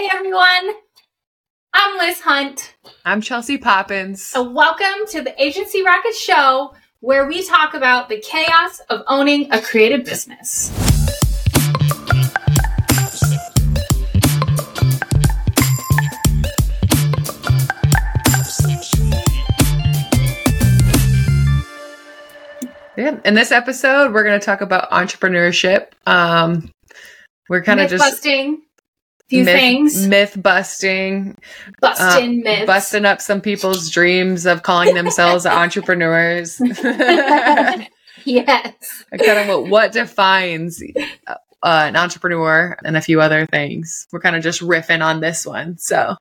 Hey everyone, I'm Liz Hunt. I'm Chelsea Poppins. And welcome to the Agency Rocket Show, where we talk about the chaos of owning a creative business. Yeah. In this episode, we're going to talk about entrepreneurship. Um, we're kind of just busting, few myth, things, myth busting, busting uh, myths. busting up some people's dreams of calling themselves entrepreneurs. yes kind of what, what defines uh, an entrepreneur and a few other things. We're kind of just riffing on this one. So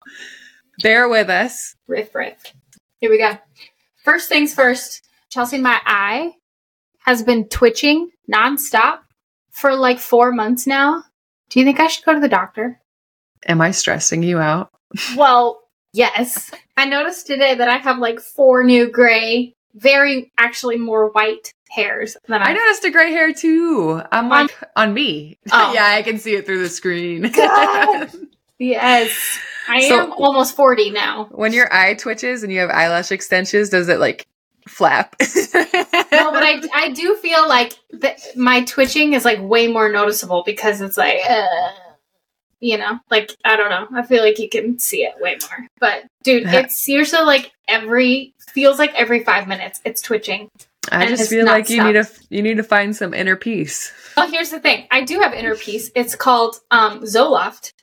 bear with us. Riff, riff. Here we go. First things first, Chelsea, my eye has been twitching nonstop for like four months now. Do you think I should go to the doctor? Am I stressing you out? Well, yes. I noticed today that I have like four new gray, very actually more white hairs than I I. noticed a gray hair too. I'm On- like on me. Oh. yeah, I can see it through the screen. Yes, I So- am almost forty now. when your eye twitches and you have eyelash extensions, does it like flap? No, but I I do feel like that my twitching is like way more noticeable because it's like. Uh, you know, like I don't know. I feel like you can see it way more. But dude, Uh-huh. it's seriously like every feels like every five minutes it's twitching. I just feel like you need to you need to find some inner peace. Well, here's the thing. I do have inner peace. It's called um, Zoloft,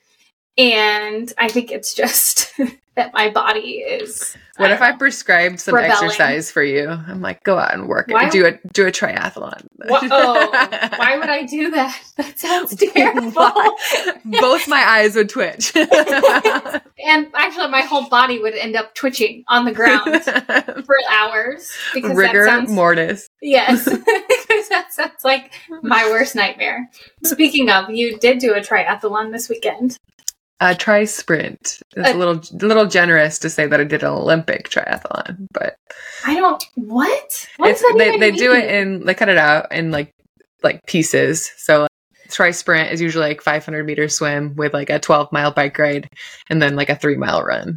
and I think it's just that my body is. What if I uh, prescribed some Rebelling. exercise for you? I'm like, go out and work. Why- Do a do a triathlon. Oh, why would I do that? That sounds terrible. Both my eyes would twitch. and actually, my whole body would end up twitching on the ground for hours because Rigor that sounds mortis. yes, because that sounds like my worst nightmare. Speaking of, you did do a triathlon this weekend. Uh, tri sprint. It's Uh, a little little generous to say that I did an Olympic triathlon, but I don't. What? What it's they, they do it in they cut it out in like like pieces. So like, tri sprint is usually like 500 meter swim with like a 12 mile bike ride and then like a three mile run.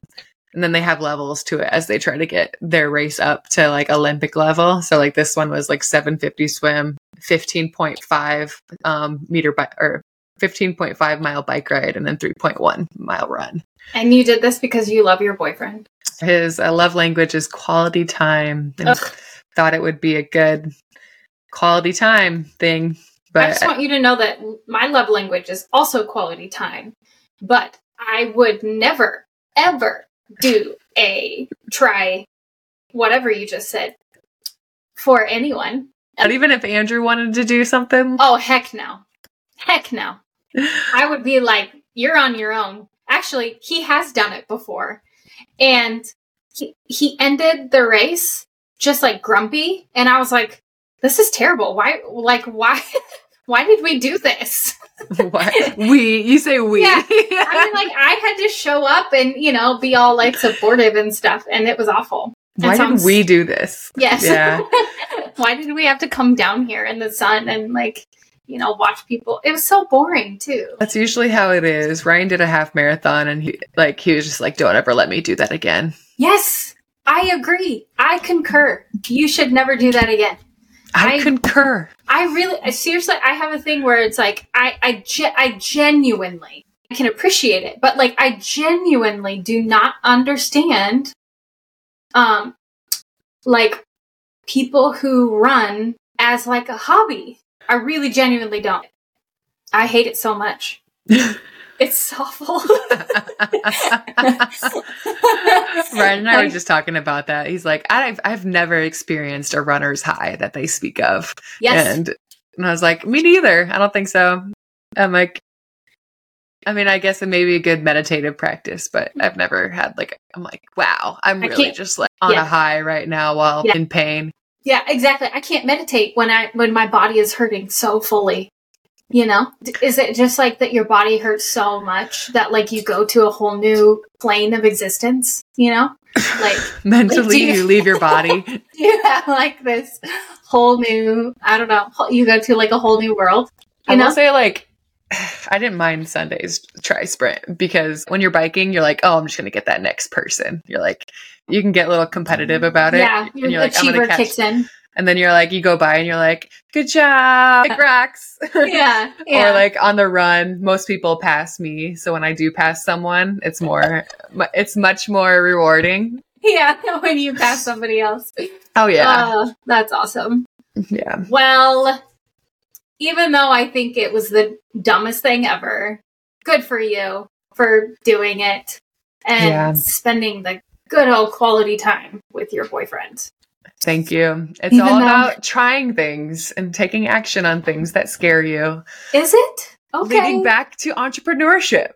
And then they have levels to it as they try to get their race up to like Olympic level. So like this one was like 750 swim, 15.5 um, meter bike or 15.5 mile bike ride, and then 3.1 mile run. And you did this because you love your boyfriend. His uh, love language is quality time, and Ugh. thought it would be a good quality time thing. But I just want you to know that my love language is also quality time, but I would never, ever do a try whatever you just said for anyone. not even if Andrew wanted to do something, Oh, heck no. Heck no. I would be like, you're on your own. Actually, he has done it before. And he, he ended the race just like grumpy. And I was like, this is terrible. Why, like, why, why did we do this? What? we you say we? Yeah. I mean, like, I had to show up and, you know, be all like supportive and stuff. And it was awful. Why did we do this? Yes. Yeah. why did we have to come down here in the sun and, like, you know, watch people? It was so boring, too. That's usually how it is. Ryan did a half marathon, and he like he was just like, "Don't ever let me do that again." Yes, I agree. I concur. You should never do that again. I, I- concur. I really, seriously, I have a thing where it's like, I, I, ge- I genuinely, I can appreciate it, but like, I genuinely do not understand, um, like people who run as like a hobby. I really genuinely don't. I hate it so much. It's awful. Ryan and I were just talking about that. He's like, I've I've never experienced a runner's high that they speak of. yes. And and I was like, me neither. I don't think so. I'm like, I mean, I guess it may be a good meditative practice, but I've never had like, I'm like, wow, I'm I really just like on yeah. a high right now while Yeah. in pain. Yeah, exactly. I can't meditate when I when my body is hurting so fully. You know? Is it just like that your body hurts so much that like you go to a whole new plane of existence, you know? Like Mentally, do you- you leave your body. you have like this whole new I don't know, you go to like a whole new world. I You will say, like, I didn't mind Sunday's tri sprint because when you're biking, you're like, oh, I'm just going to get that next person. You're like, you can get a little competitive about it. Yeah, and your you're like, I'm achiever kicks in. And then you're like, you go by and you're like, good job, like rocks. Yeah, yeah. Or like on the run, most people pass me. So when I do pass someone, it's more, it's much more rewarding. yeah, when you pass somebody else. Oh yeah, Uh, that's awesome. yeah. Well, even though I think it was the dumbest thing ever, good for you for doing it and Yeah. spending the good old quality time with your boyfriend. Thank you. It's Even all though- about trying things and taking action on things that scare you. Is it? Okay. Leading back to entrepreneurship,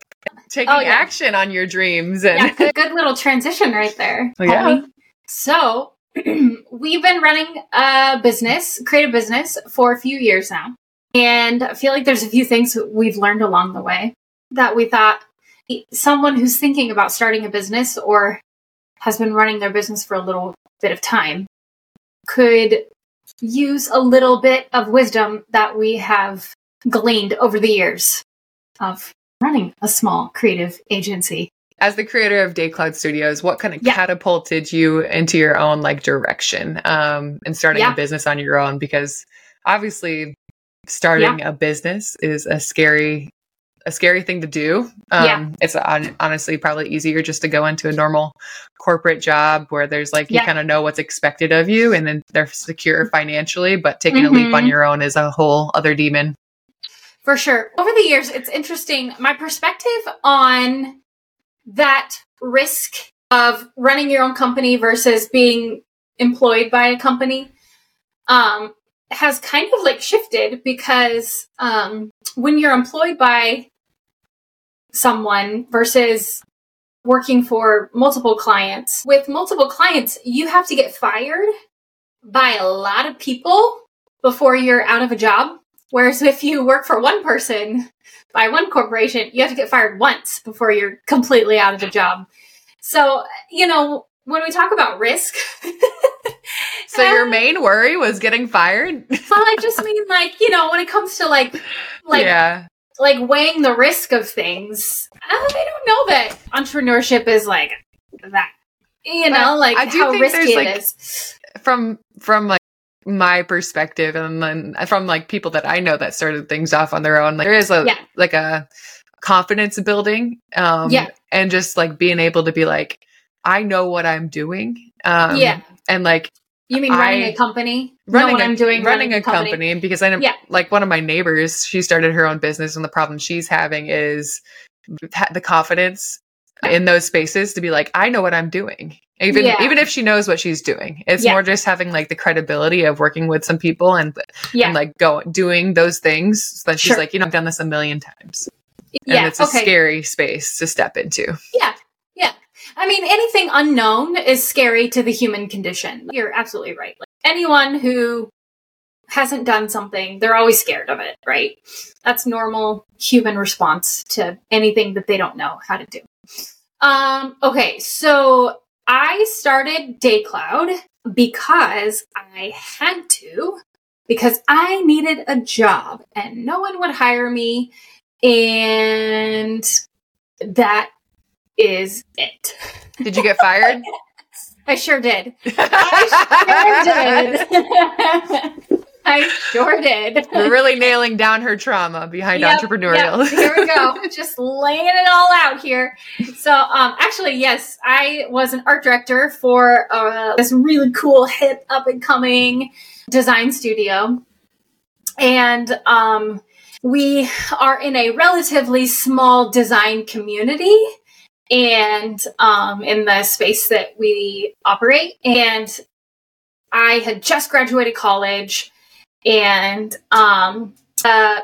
taking Oh, yeah. action on your dreams and yeah, good, good little transition right there. Oh, yeah. So, we've been running a business, creative business, for a few years now. And I feel like there's a few things we've learned along the way that we thought someone who's thinking about starting a business or has been running their business for a little bit of time could use a little bit of wisdom that we have gleaned over the years of running a small creative agency. as the creator of Day Cloud Studios, what kind of Yeah. catapulted you into your own like direction um and starting Yeah. a business on your own? Because obviously starting a business is a scary a scary thing to do. Um Yeah. it's on, honestly probably easier just to go into a normal corporate job where there's like you Yeah. kind of know what's expected of you and then they're secure financially, but taking a leap on Mhm. your own is a whole other demon. For sure. Over the years, it's interesting. My perspective on that risk of running your own company versus being employed by a company um, has kind of like shifted because um, when you're employed by someone versus working for multiple clients, with multiple clients, you have to get fired by a lot of people before you're out of a job. Whereas if you work for one person by one corporation, you have to get fired once before you're completely out of the job. So, you know, when we talk about risk, So your main worry was getting fired? well, I just mean like, you know, when it comes to like, like, yeah. like weighing the risk of things, I don't know that entrepreneurship is like that. You know, But like I do how think risky there's, it like, is. from from like my perspective and then from like people that I know that started things off on their own like there is a Yeah. like a confidence building um Yeah. and just like being able to be like I know what I'm doing um Yeah. and like You mean running I- a company? running what a, I'm doing? running a company, because I know Yeah. like one of my neighbors she started her own business and the problem she's having is the confidence in those spaces to be like I know what I'm doing even Yeah. even if she knows what she's doing it's Yeah. more just having like the credibility of working with some people and Yeah. and like go doing those things so that she's Sure. like you know I've done this a million times and yeah. it's a okay. scary space to step into Yeah. I mean, anything unknown is scary to the human condition. You're absolutely right. Like anyone who hasn't done something, they're always scared of it, right? That's normal human response to anything that they don't know how to do. Um, okay, so I started Daycloud because I had to, because I needed a job and no one would hire me. And that is it. did you get fired I sure did. I sure did. I sure did. We're really nailing down her trauma behind Yep, entrepreneurial yep. Here we go. Just laying it all out here. So, um, actually, yes, I was an art director for uh, this really cool, hip, up and coming design studio, and um, we are in a relatively small design community. And um, in the space that we operate, and I had just graduated college, and um, uh,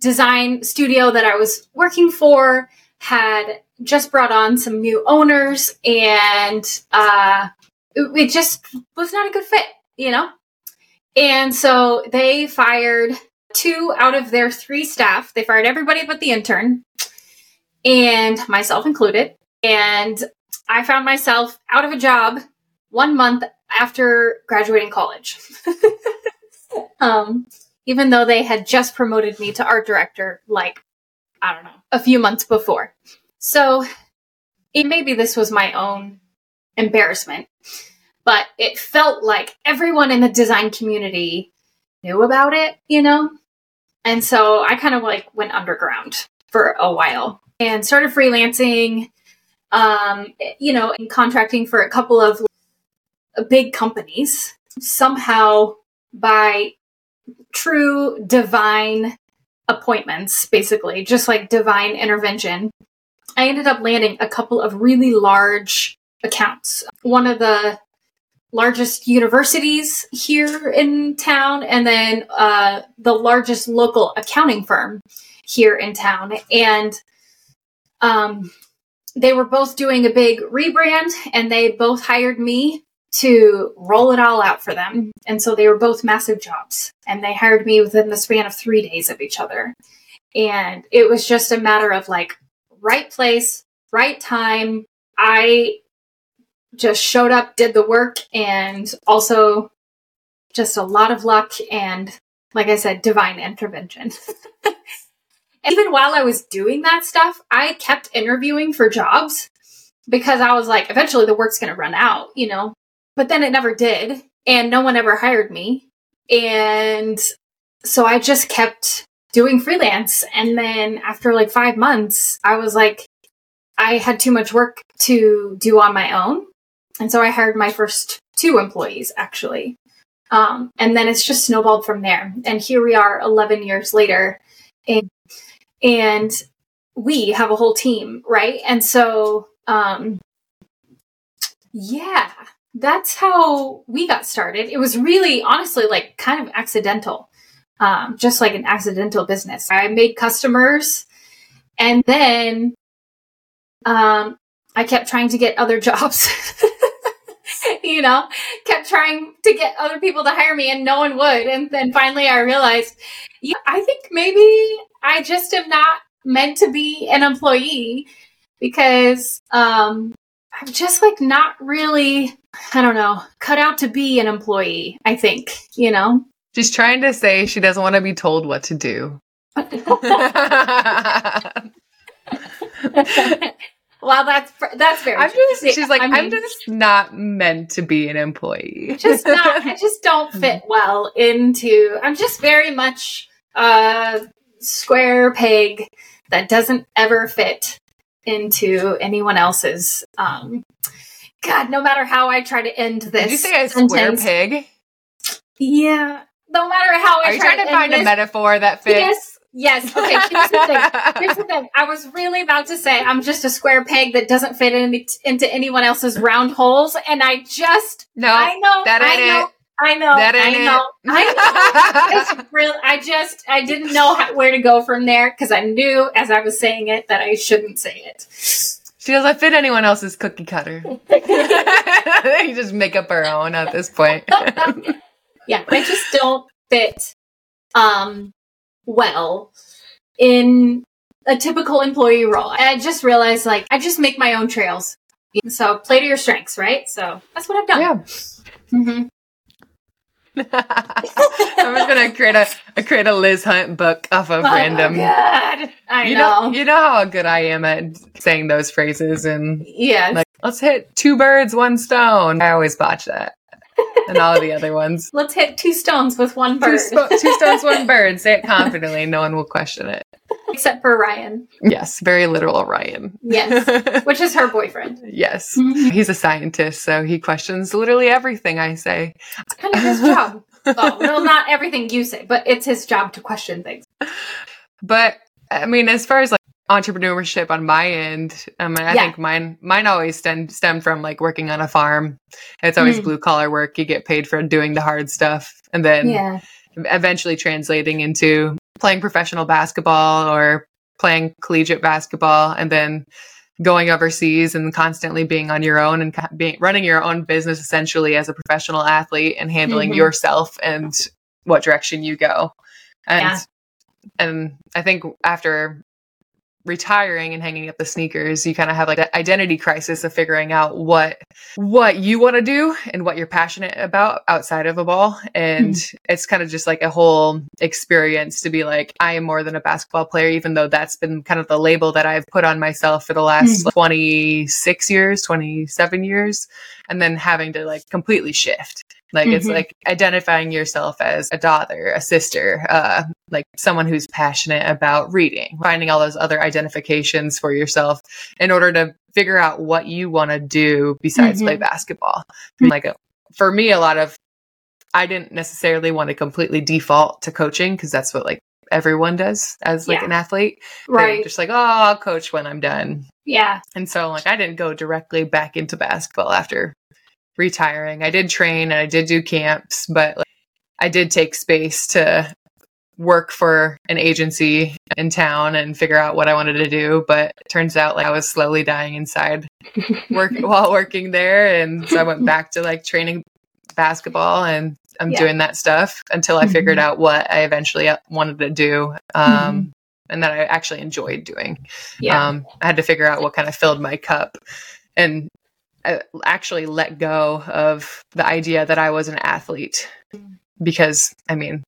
design studio that I was working for had just brought on some new owners and uh, it, it just was not a good fit, you know? And so they fired two out of their three staff. They fired everybody but the intern and myself included. And I found myself out of a job one month after graduating college. um, even though they had just promoted me to art director like I don't know, a few months before. So it, maybe this was my own embarrassment, but it felt like everyone in the design community knew about it, you know? And so I kind of like went underground for a while and started freelancing, um, you know, and contracting for a couple of big companies. Somehow, by true divine appointments, basically, just like divine intervention, I ended up landing a couple of really large accounts. One of the largest universities here in town, and then uh, the largest local accounting firm here in town. And um, they were both doing a big rebrand, and they both hired me to roll it all out for them. Mm-hmm. And so they were both massive jobs, and they hired me within the span of three days of each other. And it was just a matter of like right place, right time. I just showed up, did the work, and also just a lot of luck and, like I said, divine intervention. Even while I was doing that stuff, I kept interviewing for jobs because I was like, eventually the work's going to run out, you know? But then it never did, and no one ever hired me. And so I just kept doing freelance. And then after like five months, I was like, I had too much work to do on my own. And so I hired my first two employees actually. Um, and then it's just snowballed from there. And here we are 11 years later. And, and we have a whole team, right? And so, um, yeah, that's how we got started. It was really, honestly, like kind of accidental, um, just like an accidental business. I made customers and then um, I kept trying to get other jobs. you know, kept trying to get other people to hire me and no one would. And then finally I realized, yeah, I think maybe I just am not meant to be an employee because um, I'm just like not really, I don't know, cut out to be an employee, I think, you know? She's trying to say she doesn't want to be told what to do. well, that's that's very. I'm just. She's like, I I'm mean, just not meant to be an employee. just not. I just don't fit well into. I'm just very much a square peg that doesn't ever fit into anyone else's. Um, God, no matter how I try to end this, Did you say a square sentence- pig? Yeah, no matter how I Are you try trying to end find a this- metaphor that fits? Yes, yes. Okay, here's the thing. Here's the thing. I was really about to say I'm just a square peg that doesn't fit in, into anyone else's round holes, and I just no, I know that I know, it. I know That I ain't know it. I know. It's real. I just I didn't know how, where to go from there because I knew as I was saying it that I shouldn't say it. She doesn't fit anyone else's cookie cutter. you just make up her own at this point. yeah, I just don't fit um well in a typical employee role. I just realized like I just make my own trails. So play to your strengths, right? So that's what I've done. yeah. hmm I'm just gonna create a, a create a Liz Hunt book off of random. Oh, God. I you know. know, you know how good I am at saying those phrases and yeah. like, let's hit two birds, one stone. I always botch that, and all of the other ones. Let's hit two stones with one Two, bird. spo- two stones, one bird. Say it confidently. No one will question it. Except for Ryan. Yes, very literal, Ryan. Yes. Which is her boyfriend. yes, Mhm. he's a scientist, so he questions literally everything I say. It's kind of his job. Oh, well, not everything you say, but it's his job to question things. But I mean, as far as like entrepreneurship on my end, um, I Yeah. think mine mine always stem stem from like working on a farm. It's always Mm. blue collar work. You get paid for doing the hard stuff, and then Yeah. eventually translating into playing professional basketball or playing collegiate basketball, and then going overseas and constantly being on your own and being running your own business essentially as a professional athlete and handling Mhm. yourself and what direction you go. And Yeah. and I think after retiring and hanging up the sneakers, you kind of have like that identity crisis of figuring out what what you want to do and what you're passionate about outside of a ball. And mm. it's kind of just like a whole experience to be like, I am more than a basketball player, even though that's been kind of the label that I've put on myself for the last mm. 26 years, 27 years, and then having to like completely shift. Like mm-hmm. it's like identifying yourself as a daughter, a sister, uh, like someone who's passionate about reading, finding all those other identifications for yourself in order to figure out what you want to do besides mm-hmm. play basketball. Mm-hmm. Like a, for me, a lot of I didn't necessarily want to completely default to coaching because that's what like everyone does as like yeah. an athlete. Right. They're just like, oh, I'll coach when I'm done. Yeah. And so like I didn't go directly back into basketball after retiring. I did train and I did do camps, but like, I did take space to work for an agency in town and figure out what I wanted to do. But it turns out like I was slowly dying inside work while working there. And so I went back to like training basketball and I'm yeah. doing that stuff until I figured mm-hmm. out what I eventually uh, wanted to do. Um, mm-hmm. And that I actually enjoyed doing. Yeah. Um, I had to figure out what kind of filled my cup. And actually let go of the idea that I was an athlete because I mean,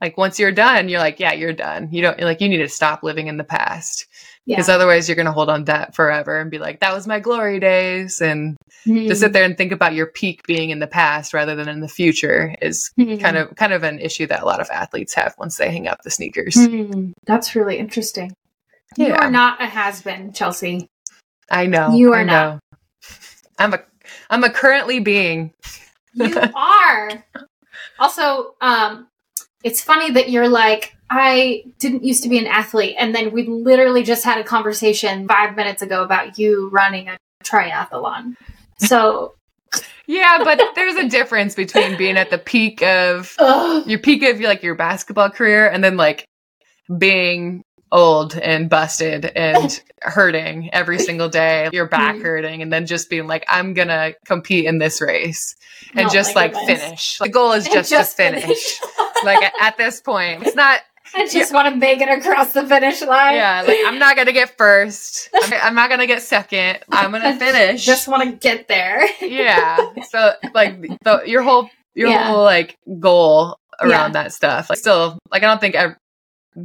like once you're done, you're like, yeah, you're done. You don't like you need to stop living in the past because yeah. otherwise you're going to hold on to that forever and be like, that was my glory days. And mm-hmm. to sit there and think about your peak being in the past rather than in the future is mm-hmm. kind of kind of an issue that a lot of athletes have once they hang up the sneakers. Mm-hmm. That's really interesting. Yeah. You are not a has been, Chelsea. I know. You are not. I'm a I'm a currently being. you are. Also, um, it's funny that you're like, I didn't used to be an athlete, and then we literally just had a conversation five minutes ago about you running a triathlon. So yeah, but there's a difference between being at the peak of your peak of like your basketball career and then like being old and busted and hurting every single day, your back mm-hmm. hurting, and then just being like, I'm gonna compete in this race and oh just like goodness. finish. The goal is just, just to finish. finish. like at this point, it's not. I just want to make it across the finish line. Yeah, like I'm not gonna get first. I'm, not gonna get second. I'm gonna finish. just want to get there. yeah. So like the, your whole your yeah. whole like goal around yeah. that stuff. Like still, like I don't think I,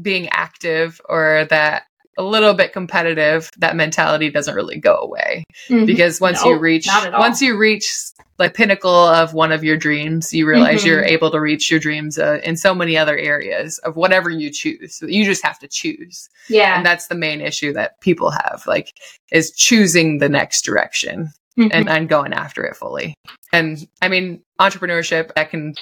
being active or that a little bit competitive, that mentality doesn't really go away mm-hmm. because once no, you reach once you reach the pinnacle of one of your dreams, you realize mm-hmm. you're able to reach your dreams uh, in so many other areas of whatever you choose. So you just have to choose. Yeah, and that's the main issue that people have, like, is choosing the next direction. Mm-hmm. And, and going after it fully. And I mean, entrepreneurship that can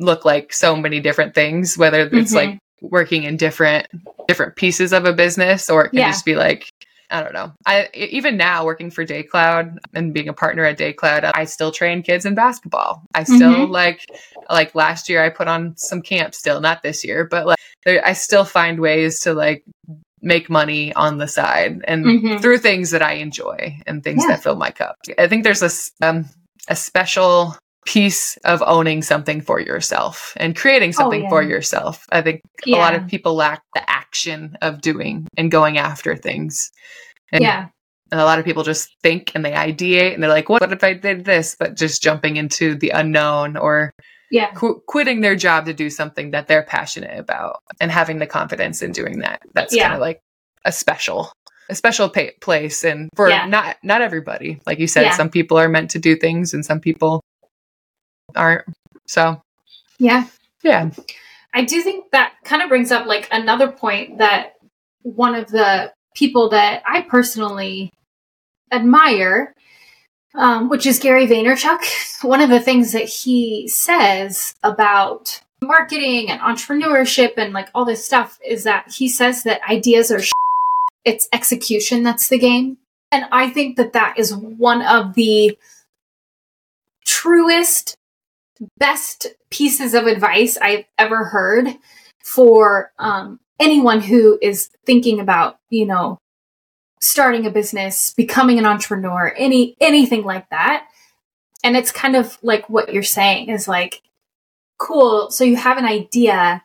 look like so many different things, whether it's like mm-hmm working in different different pieces of a business or it can yeah. just be like I don't know. I even now working for DayCloud and being a partner at DayCloud, I still train kids in basketball. I still mm-hmm. like like last year I put on some camps still, not this year, but like there, I still find ways to like make money on the side and mm-hmm. through things that I enjoy and things yeah. that fill my cup. I think there's a um, a special piece of owning something for yourself and creating oh, something oh, yeah. for yourself. I think yeah. a lot of people lack the action of doing and going after things. And, yeah. And a lot of people just think and they ideate and they're like, what what if I did this? But just jumping into the unknown or yeah. Qu- quitting their job to do something that they're passionate about and having the confidence in doing that. That's yeah. kind of like a special a special pay- place and for yeah. not not everybody like you said yeah. some people are meant to do things and some people aren't. So, yeah. Yeah. I do think that kind of brings up like another point that one of the people that I personally admire, um, which is Gary Vaynerchuk. One of the things that he says about marketing and entrepreneurship and like all this stuff is that he says that ideas are sh- it's execution that's the game. And I think that that is one of the truest best pieces of advice I've ever heard for um, anyone who is thinking about, you know, starting a business, becoming an entrepreneur, any anything like that. And it's kind of like what you're saying is like, cool. So you have an idea,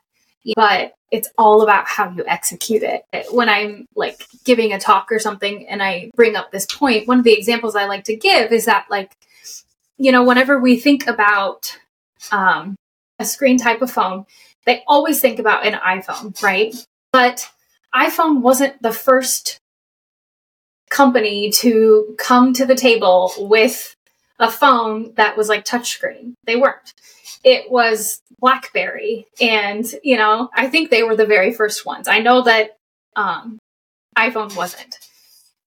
but it's all about how you execute it. When I'm like giving a talk or something and I bring up this point, one of the examples I like to give is that like, you know, whenever we think about um, a screen type of phone, they always think about an iPhone, right? But iPhone wasn't the first company to come to the table with a phone that was like touchscreen. They weren't. It was BlackBerry, and you know, I think they were the very first ones. I know that um, iPhone wasn't.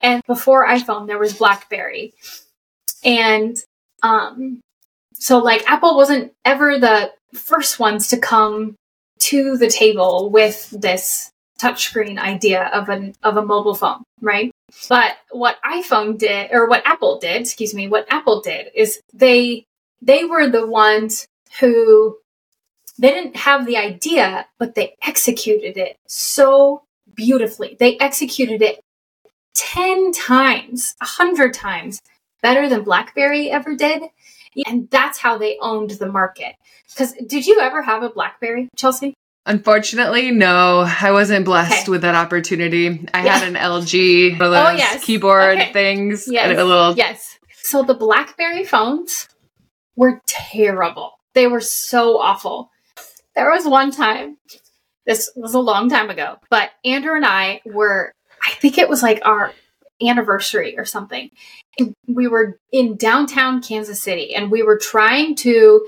And before iPhone, there was BlackBerry, and um, so like Apple wasn't ever the first ones to come to the table with this touchscreen idea of an of a mobile phone, right? But what iPhone did or what Apple did, excuse me, what Apple did is they they were the ones who they didn't have the idea, but they executed it so beautifully. They executed it 10 times, a 100 times better than BlackBerry ever did. And that's how they owned the market. Because did you ever have a BlackBerry, Chelsea? Unfortunately, no. I wasn't blessed okay. with that opportunity. I yeah. had an LG, one of oh, those oh, yes. keyboard okay. things. Yes. a little yes. So the BlackBerry phones were terrible. They were so awful. There was one time, this was a long time ago, but Andrew and I were, I think it was like our anniversary or something. We were in downtown Kansas City and we were trying to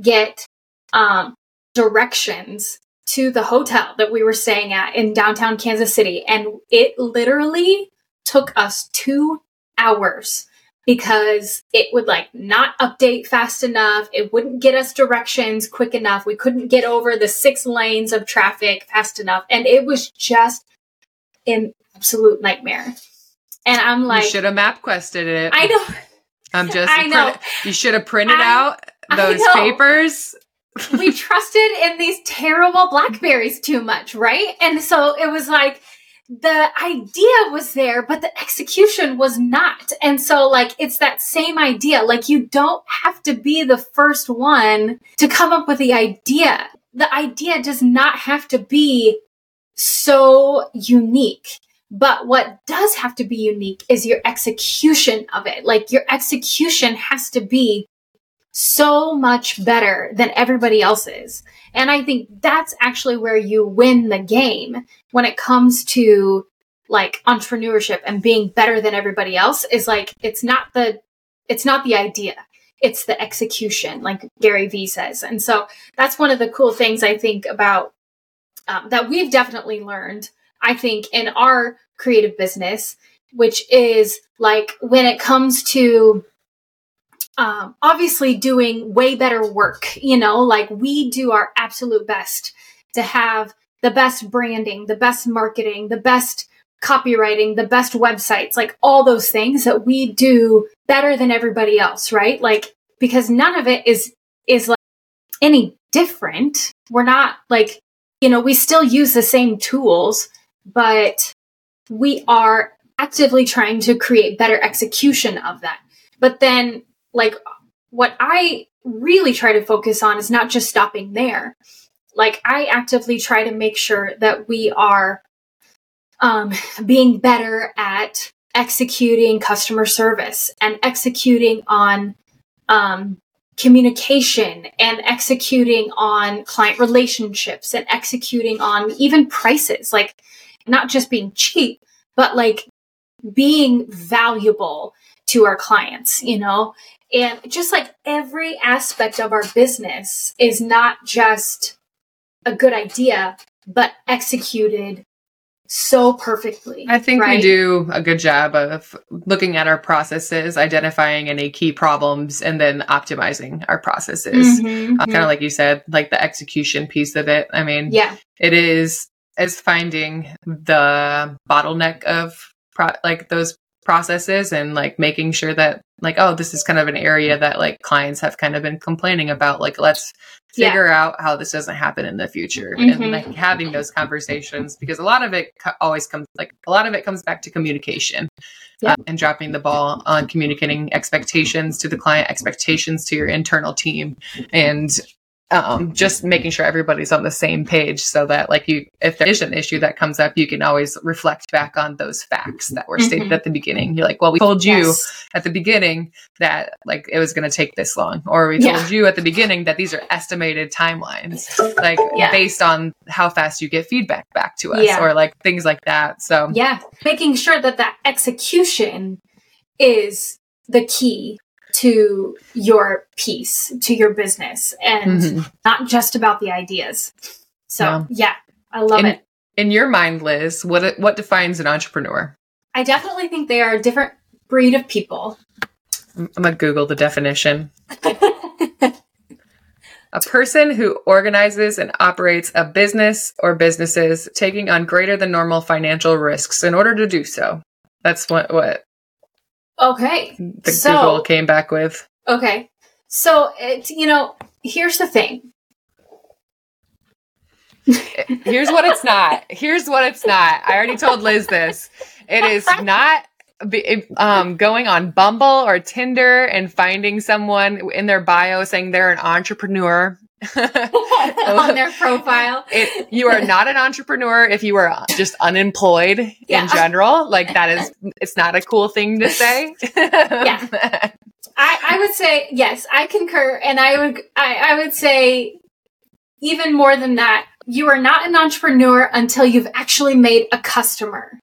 get um, directions to the hotel that we were staying at in downtown Kansas City. And it literally took us two hours because it would like not update fast enough. It wouldn't get us directions quick enough. We couldn't get over the six lanes of traffic fast enough. And it was just an absolute nightmare. And I'm like, you should have map quested it. I know. I'm just, I know. Print, you should have printed I, out those papers. we trusted in these terrible blackberries too much, right? And so it was like, the idea was there, but the execution was not. And so, like, it's that same idea. Like, you don't have to be the first one to come up with the idea. The idea does not have to be so unique. But what does have to be unique is your execution of it. Like, your execution has to be so much better than everybody else's. And I think that's actually where you win the game when it comes to like entrepreneurship and being better than everybody else is like it's not the it's not the idea. It's the execution, like Gary Vee says. And so that's one of the cool things I think about um, that we've definitely learned, I think, in our creative business, which is like when it comes to um, obviously doing way better work. You know, like we do our absolute best to have the best branding, the best marketing, the best copywriting, the best websites, like all those things that we do better than everybody else, right? Like, because none of it is, is like any different. We're not like, you know, we still use the same tools, but we are actively trying to create better execution of that. But then like what I really try to focus on is not just stopping there. Like I actively try to make sure that we are um, being better at executing customer service and executing on um, communication and executing on client relationships and executing on even prices like not just being cheap but like being valuable to our clients you know and just like every aspect of our business is not just a good idea, but executed so perfectly. I think right? we do a good job of looking at our processes, identifying any key problems, and then optimizing our processes. Mm-hmm, uh, Kind of like you said, like the execution piece of it. I mean, yeah, it is as finding the bottleneck of pro- like those processes and like making sure that like oh this is kind of an area that like clients have kind of been complaining about like let's figure yeah. out how this doesn't happen in the future mm-hmm. and like having those conversations because a lot of it co- always comes like a lot of it comes back to communication yeah. uh, and dropping the ball on communicating expectations to the client expectations to your internal team and um, just making sure everybody's on the same page so that like you if there is an issue that comes up you can always reflect back on those facts that were stated Mhm. at the beginning you're like well we told you Yes. at the beginning that like it was going to take this long or we told Yeah. you at the beginning that these are estimated timelines like Yeah. based on how fast you get feedback back to us Yeah. or like things like that so Yeah, making sure that that execution is the key to your piece, to your business, and Mhm. not just about the ideas. So, Yeah. yeah, I love And- it. in your mind liz what what defines an entrepreneur I definitely think they are a different breed of people. i'm gonna google the definition A person who organizes and operates a business or businesses taking on greater than normal financial risks in order to do so. That's what what okay, the So- Google came back with. okay. So, it, you know, here's the thing. Here's what it's not. Here's what it's not. I already told Liz this. It is not um, going on Bumble or Tinder and finding someone in their bio saying they're an entrepreneur. on their profile. it, you are not an entrepreneur if you are just unemployed Yeah. in general. Like that is, it's not a cool thing to say. Yeah. I, I would say yes, I concur, and I would I, I would say even more than that. You are not an entrepreneur until you've actually made a customer.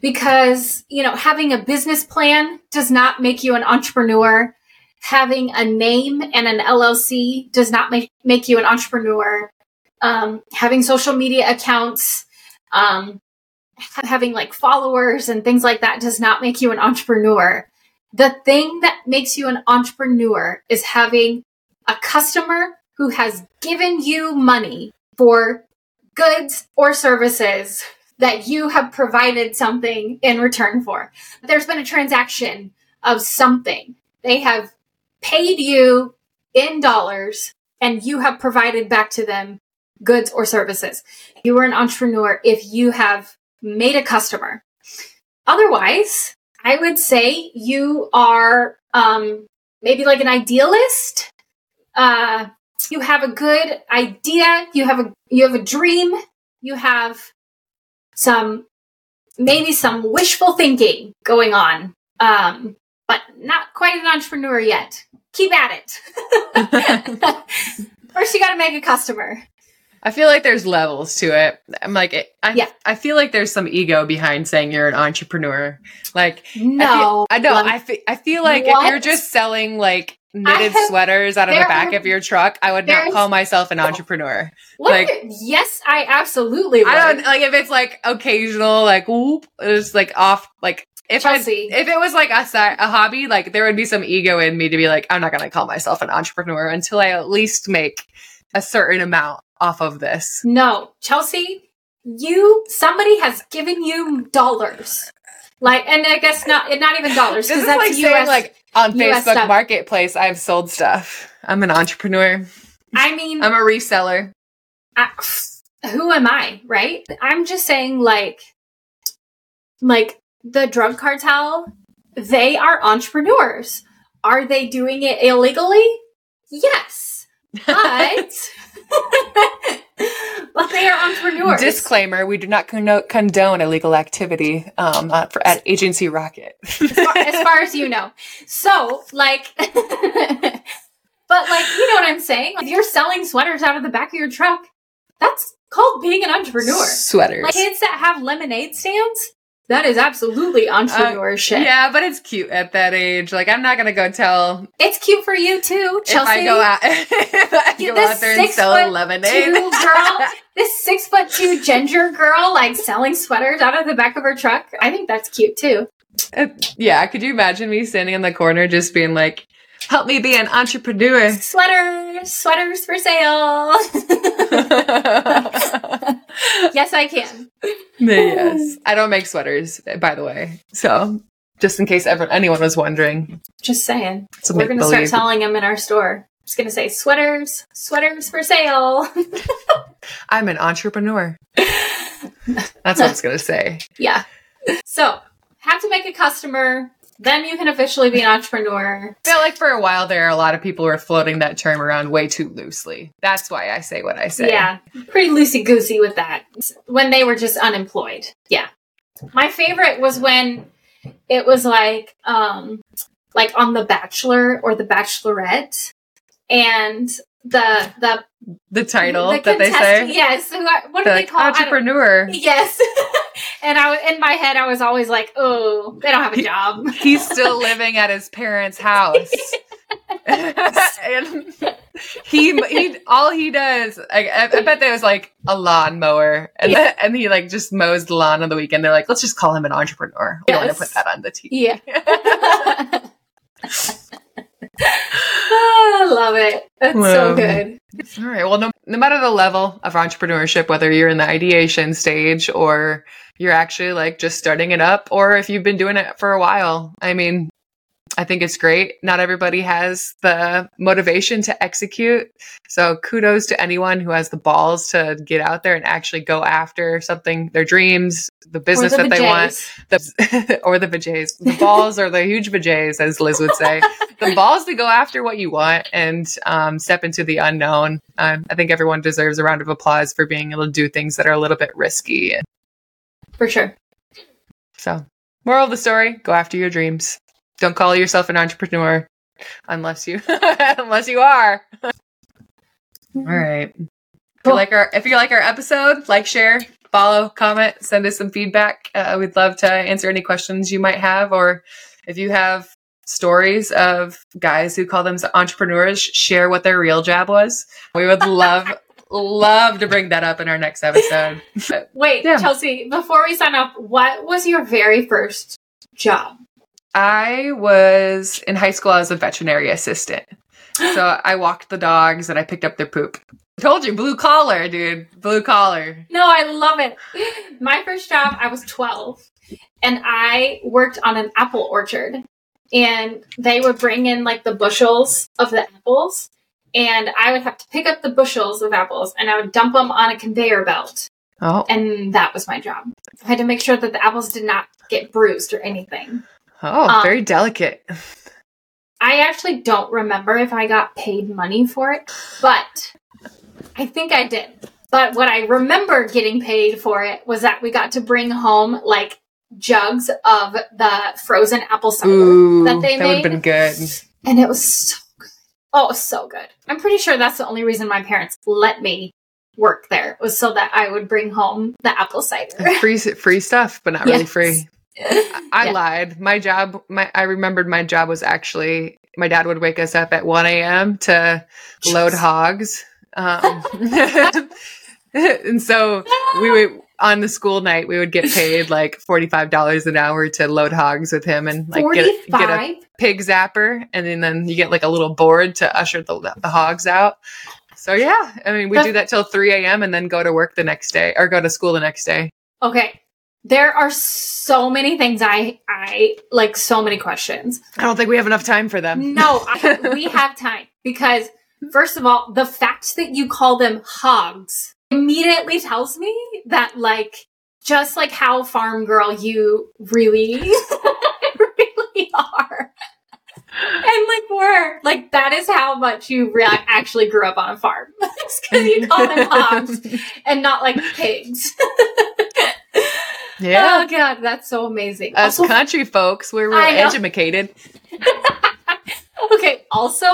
Because, you know, having a business plan does not make you an entrepreneur. Having a name and an LLC does not make, make you an entrepreneur. Um, having social media accounts, um, ha- having like followers and things like that does not make you an entrepreneur. The thing that makes you an entrepreneur is having a customer who has given you money for goods or services that you have provided something in return for. There's been a transaction of something. They have paid you in dollars and you have provided back to them goods or services. You are an entrepreneur if you have made a customer. Otherwise, I would say you are um, maybe like an idealist. Uh, you have a good idea. You have a you have a dream. You have some maybe some wishful thinking going on, um, but not quite an entrepreneur yet. Keep at it. First, you got to make a customer. I feel like there's levels to it. I'm like, I, Yeah. I feel like there's some ego behind saying you're an entrepreneur. Like, No, I, feel, I know. Lem- I, fe- I feel like What? if you're just selling like knitted have- sweaters out of the back are- of your truck, I would not call myself an entrepreneur. What? like- yes, I absolutely. Would. I don't like if it's like occasional, like whoop, it's like off, like. If I, if it was like a, a hobby, like there would be some ego in me to be like, I'm not going to call myself an entrepreneur until I at least make a certain amount off of this. No, Chelsea, you somebody has given you dollars. Like, and I guess not, not even dollars because that's like US. saying like on US Facebook stuff. Marketplace, I've sold stuff. I'm an entrepreneur. I mean, I'm a reseller. I, who am I, right? I'm just saying, like, like the drug cartel, they are entrepreneurs. Are they doing it illegally? Yes, but but they are entrepreneurs. Disclaimer: We do not condone illegal activity um, uh, for, at Agency Rocket. as, far, as far as you know. So, like, but like, you know what I'm saying? If you're selling sweaters out of the back of your truck, that's called being an entrepreneur. Sweaters. Like kids that have lemonade stands, that is absolutely entrepreneurship. yeah, but it's cute at that age. Like, I'm not gonna go tell It's cute for you too, Chelsea. if I go out, I go out there and sell lemonade. two girl, this six foot two ginger girl, like selling sweaters out of the back of her truck. I think that's cute too. Uh, yeah, could you imagine me standing in the corner just being like, "Help me be an entrepreneur." Sweaters, sweaters for sale. yes, I can. yes, I don't make sweaters, by the way. So, just in case ever anyone was wondering, Just saying. We're going to start selling them in our store. Just going to say sweaters, sweaters for sale. I'm an entrepreneur. That's what I was gonna say. yeah. So, have to make a customer. Then you can officially be an entrepreneur. I feel like for a while there, a lot of people were floating that term around way too loosely. That's why I say what I say. Yeah, pretty loosey goosey with that. When they were just unemployed. Yeah. My favorite was when it was like, um, like on The Bachelor or The Bachelorette, and the the The title the that they say. Yes. who are- What do they call? Entrepreneur. Yes. and I was in my head, I was always like, "Oh, they don't have a job." He's still living at his parents' house. and he he all he does I, I, I bet there was like a lawnmower and then, and he like just mows the lawn on the weekend they're like let's just call him an entrepreneur we don't want to put that on the TV Yeah. I love it. That's so good. All right. Well, no, no matter the level of entrepreneurship, whether you're in the ideation stage or you're actually like just starting it up, or if you've been doing it for a while, I mean, I think it's great. Not everybody has the motivation to execute. So kudos to anyone who has the balls to get out there and actually go after something, their dreams, the business the that they want the or the vajays. The balls or the huge vajays, as Liz would say. the balls to go after what you want and um, step into the unknown. Um, I think everyone deserves a round of applause for being able to do things that are a little bit risky. For sure. So, moral of the story: go after your dreams. Don't call yourself an entrepreneur unless you unless you are. All right. If you like our if you like our episode, like, share, follow, comment, send us some feedback. Uh, we'd love to answer any questions you might have, or if you have stories of guys who call themselves entrepreneurs, share what their real job was. We would love love to bring that up in our next episode. Wait, Yeah. Chelsea, before we sign off, what was your very first job? I was in high school. I was a veterinary assistant, so I walked the dogs and I picked up their poop. I told you, blue collar, dude, blue collar. No, I love it. My first job, I was 12 and I worked on an apple orchard. And they would bring in like the bushels of the apples. And I would have to pick up the bushels of apples and I would dump them on a conveyor belt. Oh, And that was my job. I had to make sure that the apples did not get bruised or anything. Oh, Um, very delicate. I actually don't remember if I got paid money for it, but I think I did. But what I remember getting paid for it was that we got to bring home like jugs of the frozen apple cider Ooh, that they made. that would have been good. and it was so good. Oh, so good. I'm pretty sure that's the only reason my parents let me work there was so that I would bring home the apple cider. free free stuff, but not really free. I Yeah. lied. My job, my I remembered my job was actually my dad would wake us up at one a.m. to load hogs, um, and so we would on the school night we would get paid like forty five dollars an hour to load hogs with him and like get a, get a pig zapper, and then, then you get like a little board to usher the, the hogs out. So yeah, I mean we do that till three a.m. and then go to work the next day or go to school the next day. Okay. There are so many things I I like so many questions. I don't think we have enough time for them. No, I, we have time because first of all, the fact that you call them hogs immediately tells me that like just like how farm girl you really really are. And like were like that is how much you re- actually grew up on a farm because you call them hogs and not like pigs. Yeah. Oh god, that's so amazing. Us Also, country folks, we're real educated. okay, also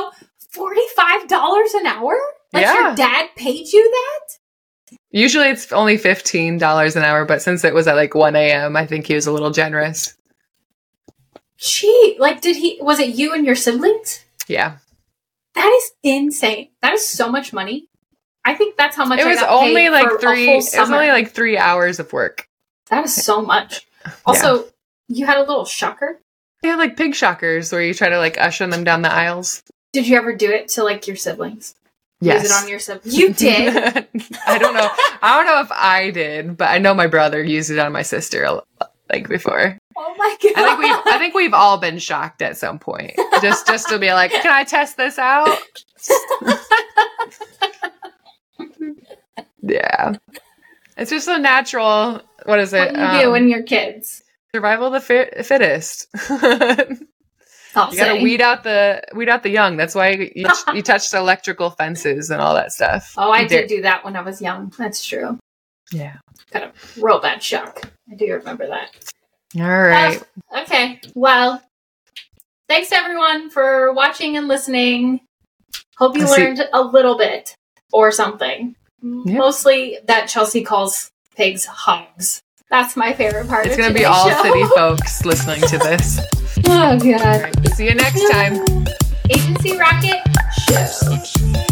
forty-five dollars an hour? Like Yeah. your dad paid you that? Usually it's only fifteen dollars an hour, but since it was at like one a.m., I think he was a little generous. Gee, like did he was it you and your siblings? Yeah, That is insane. That is so much money. I think that's how much it I was got only paid like three. It was only like three hours of work. That is so much. Also, you had a little shocker. Yeah, like pig shockers, where you try to like usher them down the aisles. Did you ever do it to like your siblings? Yes, Use it on your siblings. You did. I don't know. I don't know if I did, but I know my brother used it on my sister like before. oh my god. I think we've I think we've all been shocked at some point. Just just to be like, can I test this out? yeah. It's just a natural what is what it? do you do Um, when you're kids? survival of the fit- fittest. I'll You gotta say. weed out the weed out the young. That's why you, you touched electrical fences and all that stuff. Oh, I did do that when I was young. That's true. Yeah. Got a real bad shock. I do remember that. All right. Okay. Well, thanks everyone for watching and listening. Hope you I see- learned a little bit or something. Yeah. Mostly that Chelsea calls pigs hogs. That's my favorite part. it's of gonna be all show. city folks listening to this. Oh god. right. See you next time. Agency Rocket Show.